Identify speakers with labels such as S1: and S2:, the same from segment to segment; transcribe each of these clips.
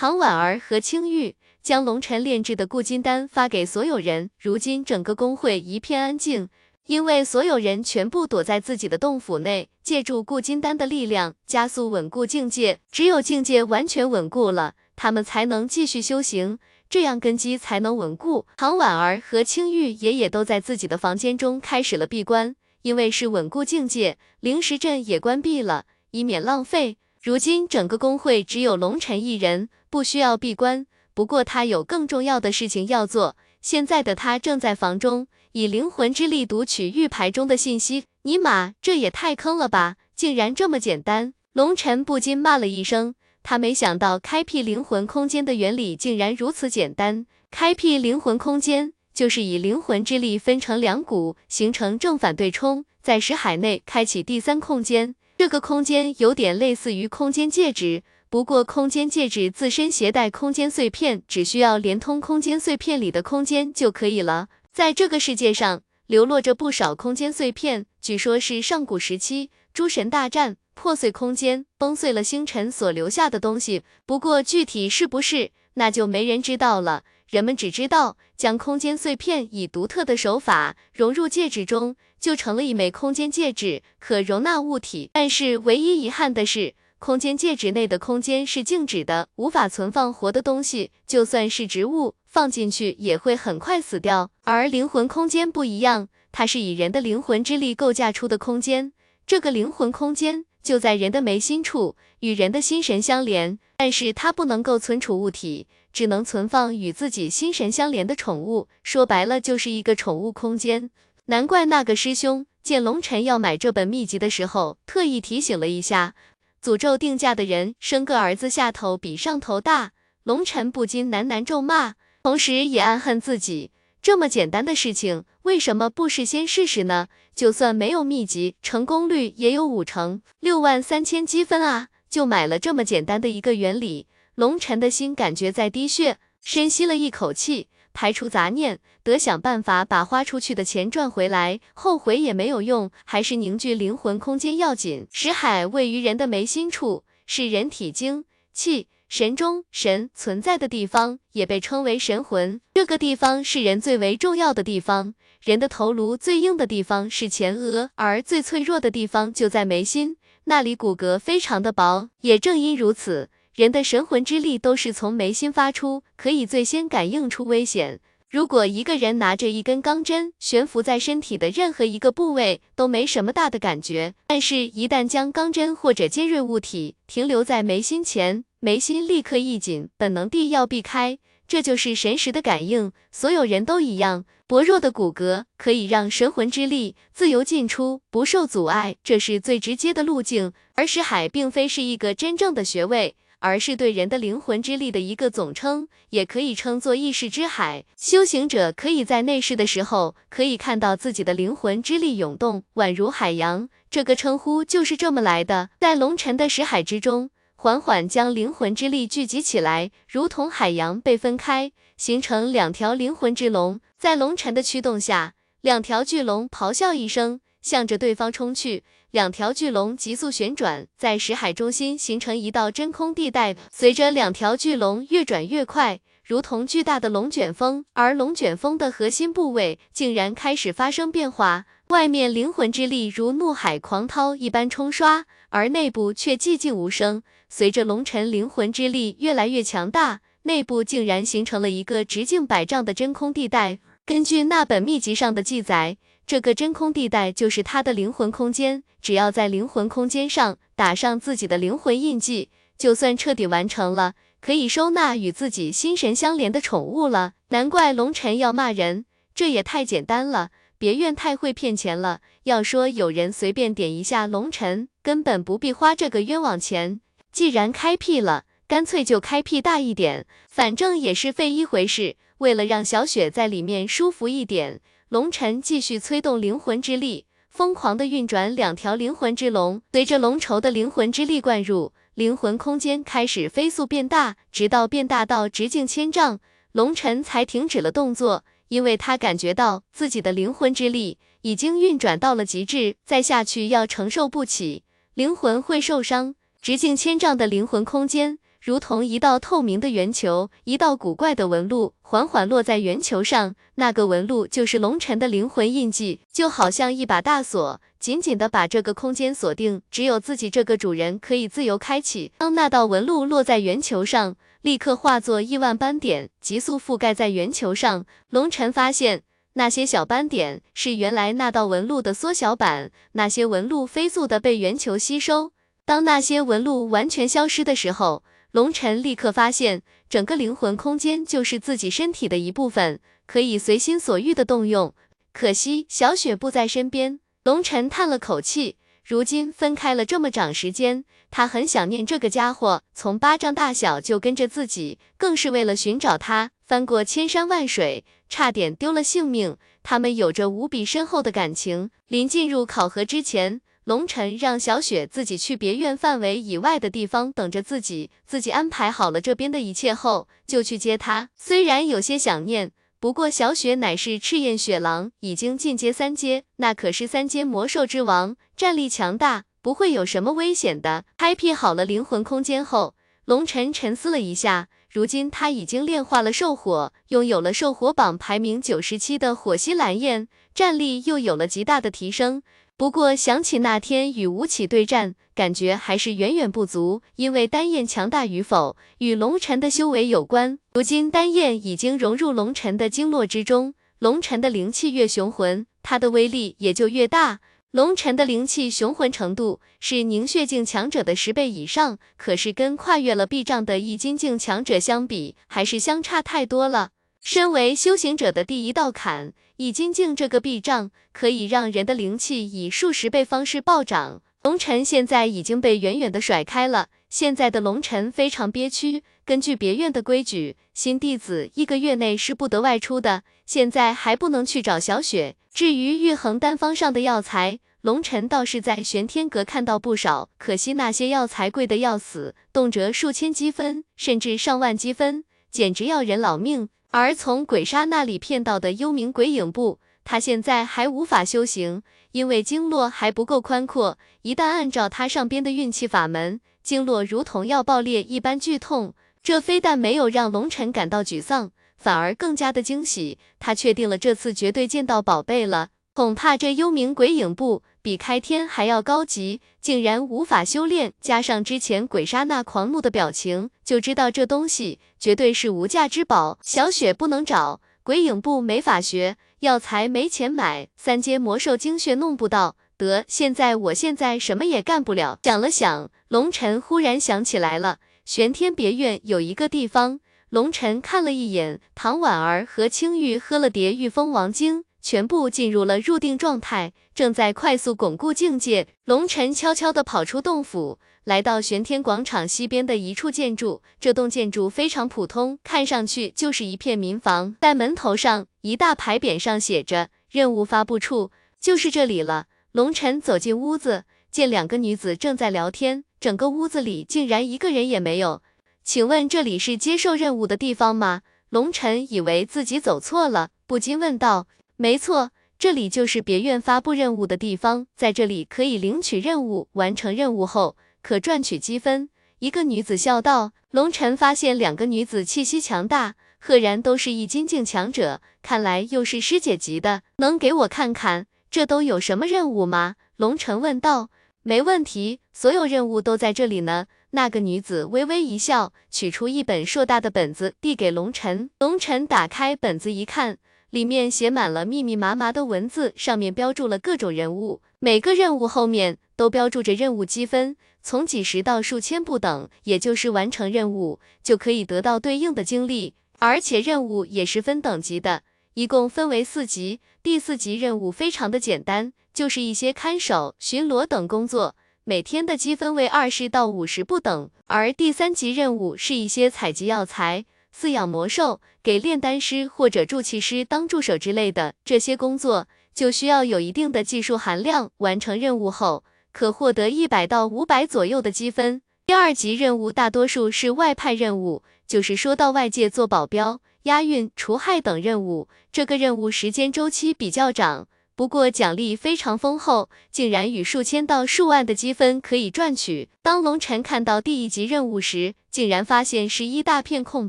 S1: 唐婉儿和青玉将龙晨炼制的固金丹发给所有人，如今整个工会一片安静，因为所有人全部躲在自己的洞府内，借助固金丹的力量加速稳固境界。只有境界完全稳固了，他们才能继续修行。这样根基才能稳固。唐婉儿和青玉爷爷都在自己的房间中开始了闭关，因为是稳固境界，灵石阵也关闭了，以免浪费。如今整个工会只有龙晨一人，不需要闭关。不过他有更重要的事情要做。现在的他正在房中以灵魂之力读取玉牌中的信息。尼玛，这也太坑了吧！竟然这么简单！龙尘不禁骂了一声。他没想到开辟灵魂空间的原理竟然如此简单。开辟灵魂空间就是以灵魂之力分成两股，形成正反对冲，在识海内开启第三空间。这个空间有点类似于空间戒指，不过空间戒指自身携带空间碎片，只需要连通空间碎片里的空间就可以了。在这个世界上流落着不少空间碎片，据说是上古时期诸神大战。破碎空间，崩碎了星辰所留下的东西。不过具体是不是，那就没人知道了。人们只知道，将空间碎片以独特的手法融入戒指中，就成了一枚空间戒指，可容纳物体。但是唯一遗憾的是，空间戒指内的空间是静止的，无法存放活的东西。就算是植物，放进去也会很快死掉。而灵魂空间不一样，它是以人的灵魂之力构架出的空间。这个灵魂空间。就在人的眉心处，与人的心神相连，但是它不能够存储物体，只能存放与自己心神相连的宠物。说白了，就是一个宠物空间。难怪那个师兄见龙尘要买这本秘籍的时候，特意提醒了一下。诅咒定价的人生个儿子下头比上头大，龙尘不禁喃喃咒骂，同时也暗恨自己。这么简单的事情，为什么不事先试试呢？就算没有秘籍，成功率也有五成，六万三千积分啊！就买了这么简单的一个原理，龙晨的心感觉在滴血，深吸了一口气，排除杂念，得想办法把花出去的钱赚回来。后悔也没有用，还是凝聚灵魂空间要紧。识海位于人的眉心处，是人体精气。神中神存在的地方，也被称为神魂。这个地方是人最为重要的地方。人的头颅最硬的地方是前额，而最脆弱的地方就在眉心，那里骨骼非常的薄。也正因如此，人的神魂之力都是从眉心发出，可以最先感应出危险。如果一个人拿着一根钢针悬浮在身体的任何一个部位，都没什么大的感觉。但是，一旦将钢针或者尖锐物体停留在眉心前，眉心立刻一紧，本能地要避开，这就是神识的感应。所有人都一样，薄弱的骨骼可以让神魂之力自由进出，不受阻碍，这是最直接的路径。而识海并非是一个真正的穴位，而是对人的灵魂之力的一个总称，也可以称作意识之海。修行者可以在内视的时候，可以看到自己的灵魂之力涌动，宛如海洋。这个称呼就是这么来的。在龙尘的识海之中。缓缓将灵魂之力聚集起来，如同海洋被分开，形成两条灵魂之龙。在龙尘的驱动下，两条巨龙咆哮一声，向着对方冲去。两条巨龙急速旋转，在石海中心形成一道真空地带。随着两条巨龙越转越快，如同巨大的龙卷风，而龙卷风的核心部位竟然开始发生变化。外面灵魂之力如怒海狂涛一般冲刷，而内部却寂静无声。随着龙尘灵魂之力越来越强大，内部竟然形成了一个直径百丈的真空地带。根据那本秘籍上的记载，这个真空地带就是他的灵魂空间。只要在灵魂空间上打上自己的灵魂印记，就算彻底完成了，可以收纳与自己心神相连的宠物了。难怪龙尘要骂人，这也太简单了。别院太会骗钱了。要说有人随便点一下龙尘，根本不必花这个冤枉钱。既然开辟了，干脆就开辟大一点，反正也是费一回事。为了让小雪在里面舒服一点，龙尘继续催动灵魂之力，疯狂的运转两条灵魂之龙。随着龙筹的灵魂之力灌入，灵魂空间开始飞速变大，直到变大到直径千丈，龙尘才停止了动作。因为他感觉到自己的灵魂之力已经运转到了极致，再下去要承受不起，灵魂会受伤。直径千丈的灵魂空间，如同一道透明的圆球，一道古怪的纹路缓缓落在圆球上。那个纹路就是龙尘的灵魂印记，就好像一把大锁，紧紧的把这个空间锁定，只有自己这个主人可以自由开启。当那道纹路落在圆球上，立刻化作亿万斑点，急速覆盖在圆球上。龙尘发现，那些小斑点是原来那道纹路的缩小版，那些纹路飞速的被圆球吸收。当那些纹路完全消失的时候，龙尘立刻发现，整个灵魂空间就是自己身体的一部分，可以随心所欲的动用。可惜小雪不在身边，龙尘叹了口气。如今分开了这么长时间，他很想念这个家伙，从巴掌大小就跟着自己，更是为了寻找他，翻过千山万水，差点丢了性命。他们有着无比深厚的感情。临进入考核之前。龙尘让小雪自己去别院范围以外的地方等着自己，自己安排好了这边的一切后，就去接她。虽然有些想念，不过小雪乃是赤焰雪狼，已经进阶三阶，那可是三阶魔兽之王，战力强大，不会有什么危险的。开辟好了灵魂空间后，龙尘沉思了一下，如今他已经炼化了兽火，拥有了兽火榜排名九十七的火系蓝焰，战力又有了极大的提升。不过想起那天与吴起对战，感觉还是远远不足。因为丹焰强大与否，与龙尘的修为有关。如今丹焰已经融入龙尘的经络之中，龙尘的灵气越雄浑，它的威力也就越大。龙尘的灵气雄浑程度是凝血境强者的十倍以上，可是跟跨越了壁障的易筋境强者相比，还是相差太多了。身为修行者的第一道坎。以金境这个壁障可以让人的灵气以数十倍方式暴涨，龙尘现在已经被远远的甩开了。现在的龙尘非常憋屈。根据别院的规矩，新弟子一个月内是不得外出的。现在还不能去找小雪。至于玉衡丹方上的药材，龙尘倒是在玄天阁看到不少，可惜那些药材贵得要死，动辄数千积分，甚至上万积分，简直要人老命。而从鬼杀那里骗到的幽冥鬼影步，他现在还无法修行，因为经络还不够宽阔。一旦按照他上边的运气法门，经络如同要爆裂一般剧痛。这非但没有让龙尘感到沮丧，反而更加的惊喜。他确定了这次绝对见到宝贝了。恐怕这幽冥鬼影步比开天还要高级，竟然无法修炼。加上之前鬼杀那狂怒的表情，就知道这东西绝对是无价之宝。小雪不能找，鬼影步没法学，药材没钱买，三阶魔兽精血弄不到。得，现在我现在什么也干不了。想了想，龙尘忽然想起来了，玄天别院有一个地方。龙尘看了一眼，唐婉儿和青玉喝了叠玉蜂王精。全部进入了入定状态，正在快速巩固境界。龙尘悄悄地跑出洞府，来到玄天广场西边的一处建筑。这栋建筑非常普通，看上去就是一片民房。在门头上，一大牌匾上写着“任务发布处”，就是这里了。龙尘走进屋子，见两个女子正在聊天，整个屋子里竟然一个人也没有。请问这里是接受任务的地方吗？龙尘以为自己走错了，不禁问道。没错，这里就是别院发布任务的地方，在这里可以领取任务，完成任务后可赚取积分。一个女子笑道。龙尘发现两个女子气息强大，赫然都是一金境强者，看来又是师姐级的。能给我看看这都有什么任务吗？龙尘问道。没问题，所有任务都在这里呢。那个女子微微一笑，取出一本硕大的本子递给龙尘。龙尘打开本子一看。里面写满了密密麻麻的文字，上面标注了各种人物，每个任务后面都标注着任务积分，从几十到数千不等，也就是完成任务就可以得到对应的经历，而且任务也是分等级的，一共分为四级。第四级任务非常的简单，就是一些看守、巡逻等工作，每天的积分为二十到五十不等，而第三级任务是一些采集药材。饲养魔兽，给炼丹师或者筑气师当助手之类的这些工作，就需要有一定的技术含量。完成任务后，可获得一百到五百左右的积分。第二级任务大多数是外派任务，就是说到外界做保镖、押运、除害等任务。这个任务时间周期比较长，不过奖励非常丰厚，竟然与数千到数万的积分可以赚取。当龙晨看到第一级任务时，竟然发现是一大片空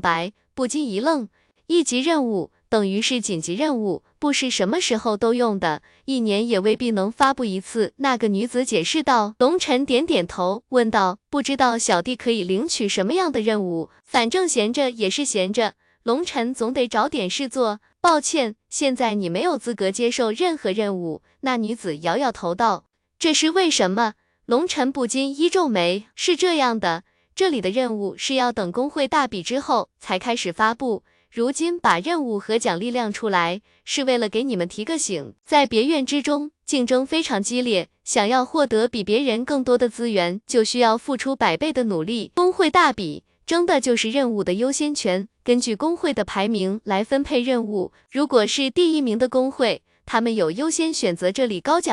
S1: 白，不禁一愣。一级任务等于是紧急任务，不是什么时候都用的，一年也未必能发布一次。那个女子解释道。龙晨点点头，问道：“不知道小弟可以领取什么样的任务？反正闲着也是闲着，龙晨总得找点事做。”抱歉，现在你没有资格接受任何任务。那女子摇摇头道：“这是为什么？”龙晨不禁一皱眉：“是这样的，这里的任务是要等工会大比之后才开始发布。如今把任务和奖励亮出来，是为了给你们提个醒。在别院之中，竞争非常激烈，想要获得比别人更多的资源，就需要付出百倍的努力。工会大比。”争的就是任务的优先权，根据工会的排名来分配任务。如果是第一名的工会，他们有优先选择这里高奖。